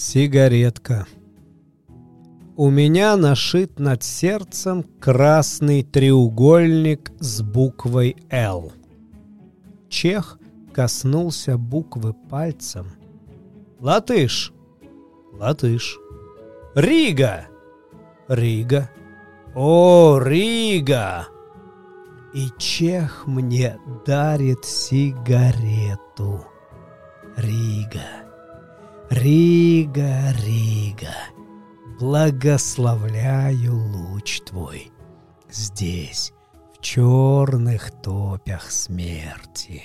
Сигаретка. У меня нашит над сердцем красный треугольник с буквой «Л». Чех коснулся буквы пальцем. Латыш. Латыш. Рига. Рига. О, Рига! И чех мне дарит сигарету. Рига. Рига, Рига, благословляю луч твой здесь, в черных топях смерти.